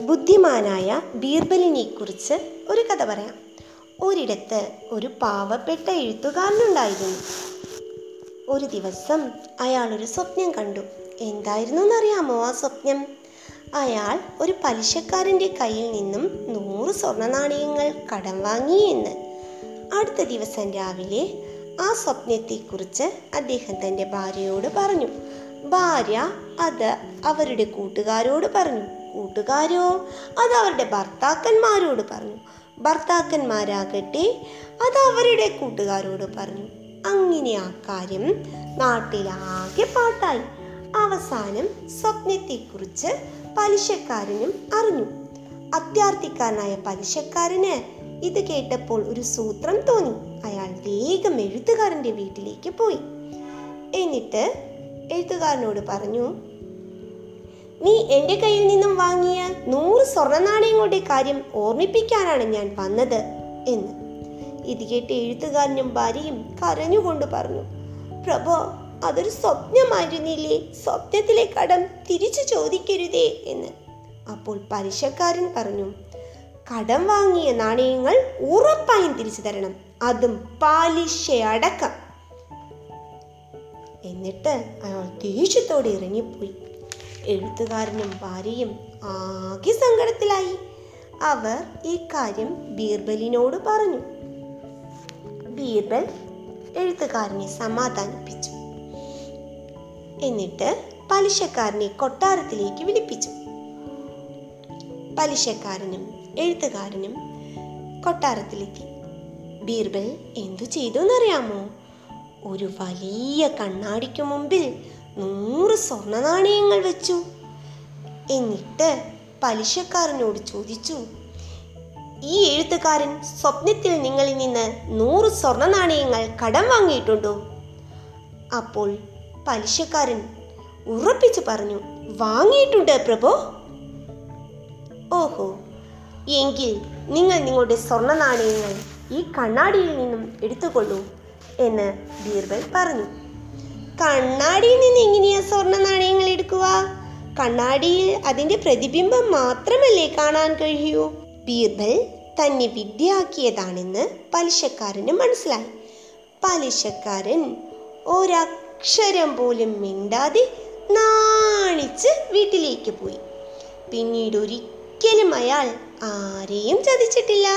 ബുദ്ധിമാനായ ബീർബലിനെക്കുറിച്ച് ഒരു കഥ പറയാം. ഒരിടത്ത് ഒരു പാവപ്പെട്ട എഴുത്തുകാരനുണ്ടായിരുന്നു. ഒരു ദിവസം അയാൾ ഒരു സ്വപ്നം കണ്ടു. എന്തായിരുന്നു എന്നറിയാമോ ആ സ്വപ്നം? അയാൾ ഒരു പലിശക്കാരന്റെ കയ്യിൽ നിന്നും നൂറ് സ്വർണ നാണയങ്ങൾ കടം വാങ്ങി എന്ന്. അടുത്ത ദിവസം രാവിലെ ആ സ്വപ്നത്തെക്കുറിച്ച് അദ്ദേഹം തന്റെ ഭാര്യയോട് പറഞ്ഞു. ഭാര്യ അത് അവരുടെ കൂട്ടുകാരോട് പറഞ്ഞു. കൂട്ടുകാരോ? അത് അവരുടെ ഭർത്താക്കന്മാരോട് പറഞ്ഞു. ഭർത്താക്കന്മാരാകട്ടെ അത് അവരുടെ കൂട്ടുകാരോട് പറഞ്ഞു. അങ്ങനെ ആ കാര്യം നാട്ടിലാകെ പാട്ടായി. അവസാനം സ്വപ്നത്തെക്കുറിച്ച് പലിശക്കാരനും അറിഞ്ഞു. അത്യാർത്ഥിക്കാരനായ പലിശക്കാരന് ഇത് കേട്ടപ്പോൾ ഒരു സൂത്രം തോന്നി. അയാൾ വേഗം എഴുത്തുകാരന്റെ വീട്ടിലേക്ക് പോയി. എന്നിട്ട് എഴുത്തുകാരനോട് പറഞ്ഞു നീ എന്റെ കയ്യിൽ നിന്നും വാങ്ങിയ നൂറ് സ്വർണ നാണയങ്ങളുടെ കാര്യം ഓർമ്മിപ്പിക്കാനാണ് ഞാൻ വന്നത് എന്ന്. ഇത് കേട്ട് എഴുത്തുകാരനും ഭാര്യയും കരഞ്ഞുകൊണ്ട് പറഞ്ഞു പ്രഭോ അതൊരു സ്വപ്നമായിരുന്നില്ലേ? സ്വപ്നത്തിലെ കടം തിരിച്ചു ചോദിക്കരുതേ എന്ന്. അപ്പോൾ പലിശക്കാരൻ പറഞ്ഞു കടം വാങ്ങിയ നാണയങ്ങൾ ഉറപ്പായും തിരിച്ചു തരണം. അതും പലിശയടക്കം. എന്നിട്ട് അയാൾ ദേഷ്യത്തോടെ ഇറങ്ങിപ്പോയി. എഴുത്തുകാരനും ഭാര്യയും ആകെ സങ്കടത്തിലായി. അവർ ഈ കാര്യം ബീർബലിനോട് പറഞ്ഞു. ബീർബൽ എഴുത്തുകാരനെ സമാധാനിപ്പിച്ചു. എന്നിട്ട് പലിശക്കാരനെ കൊട്ടാരത്തിലേക്ക് വിളിപ്പിച്ചു. പലിശക്കാരനും എഴുത്തുകാരനും കൊട്ടാരത്തിലെത്തി. ബീർബൽ എന്തു ചെയ്തു എന്നറിയാമോ ഒരു വലിയ കണ്ണാടിക്ക് മുമ്പിൽ നൂറ് സ്വർണ നാണയങ്ങൾ വെച്ചു. എന്നിട്ട് പലിശക്കാരനോട് ചോദിച്ചു ഈ എഴുത്തുകാരൻ സ്വപ്നത്തിൽ നിങ്ങളിൽ നിന്ന് നൂറ് സ്വർണ നാണയങ്ങൾ കടം വാങ്ങിയിട്ടുണ്ടോ? അപ്പോൾ പലിശക്കാരൻ ഉറപ്പിച്ചു പറഞ്ഞു വാങ്ങിയിട്ടുണ്ട് പ്രഭോ. ഓഹോ എങ്കിൽ നിങ്ങൾ നിങ്ങളുടെ സ്വർണ നാണയങ്ങൾ ഈ കണ്ണാടിയിൽ നിന്നും എടുത്തുകൊള്ളൂ. എന്ന് ബീർബൽ പറഞ്ഞു. കണ്ണാടിയിൽ നിന്ന് എങ്ങനെയാ സ്വർണ നാണയങ്ങൾ എടുക്കുക? കണ്ണാടിയിൽ അതിന്റെ പ്രതിബിംബം മാത്രമല്ലേ കാണാൻ കഴിയൂ? ബീർബൽ തന്നെ വിദ്യയാക്കിയതാണെന്ന് പലിശക്കാരന് മനസ്സിലായി. പലിശക്കാരൻ ഒരക്ഷരം പോലും മിണ്ടാതെ നാണിച്ച് വീട്ടിലേക്ക് പോയി. പിന്നീട് ഒരിക്കലും അയാൾ ആരെയും ചതിച്ചിട്ടില്ല.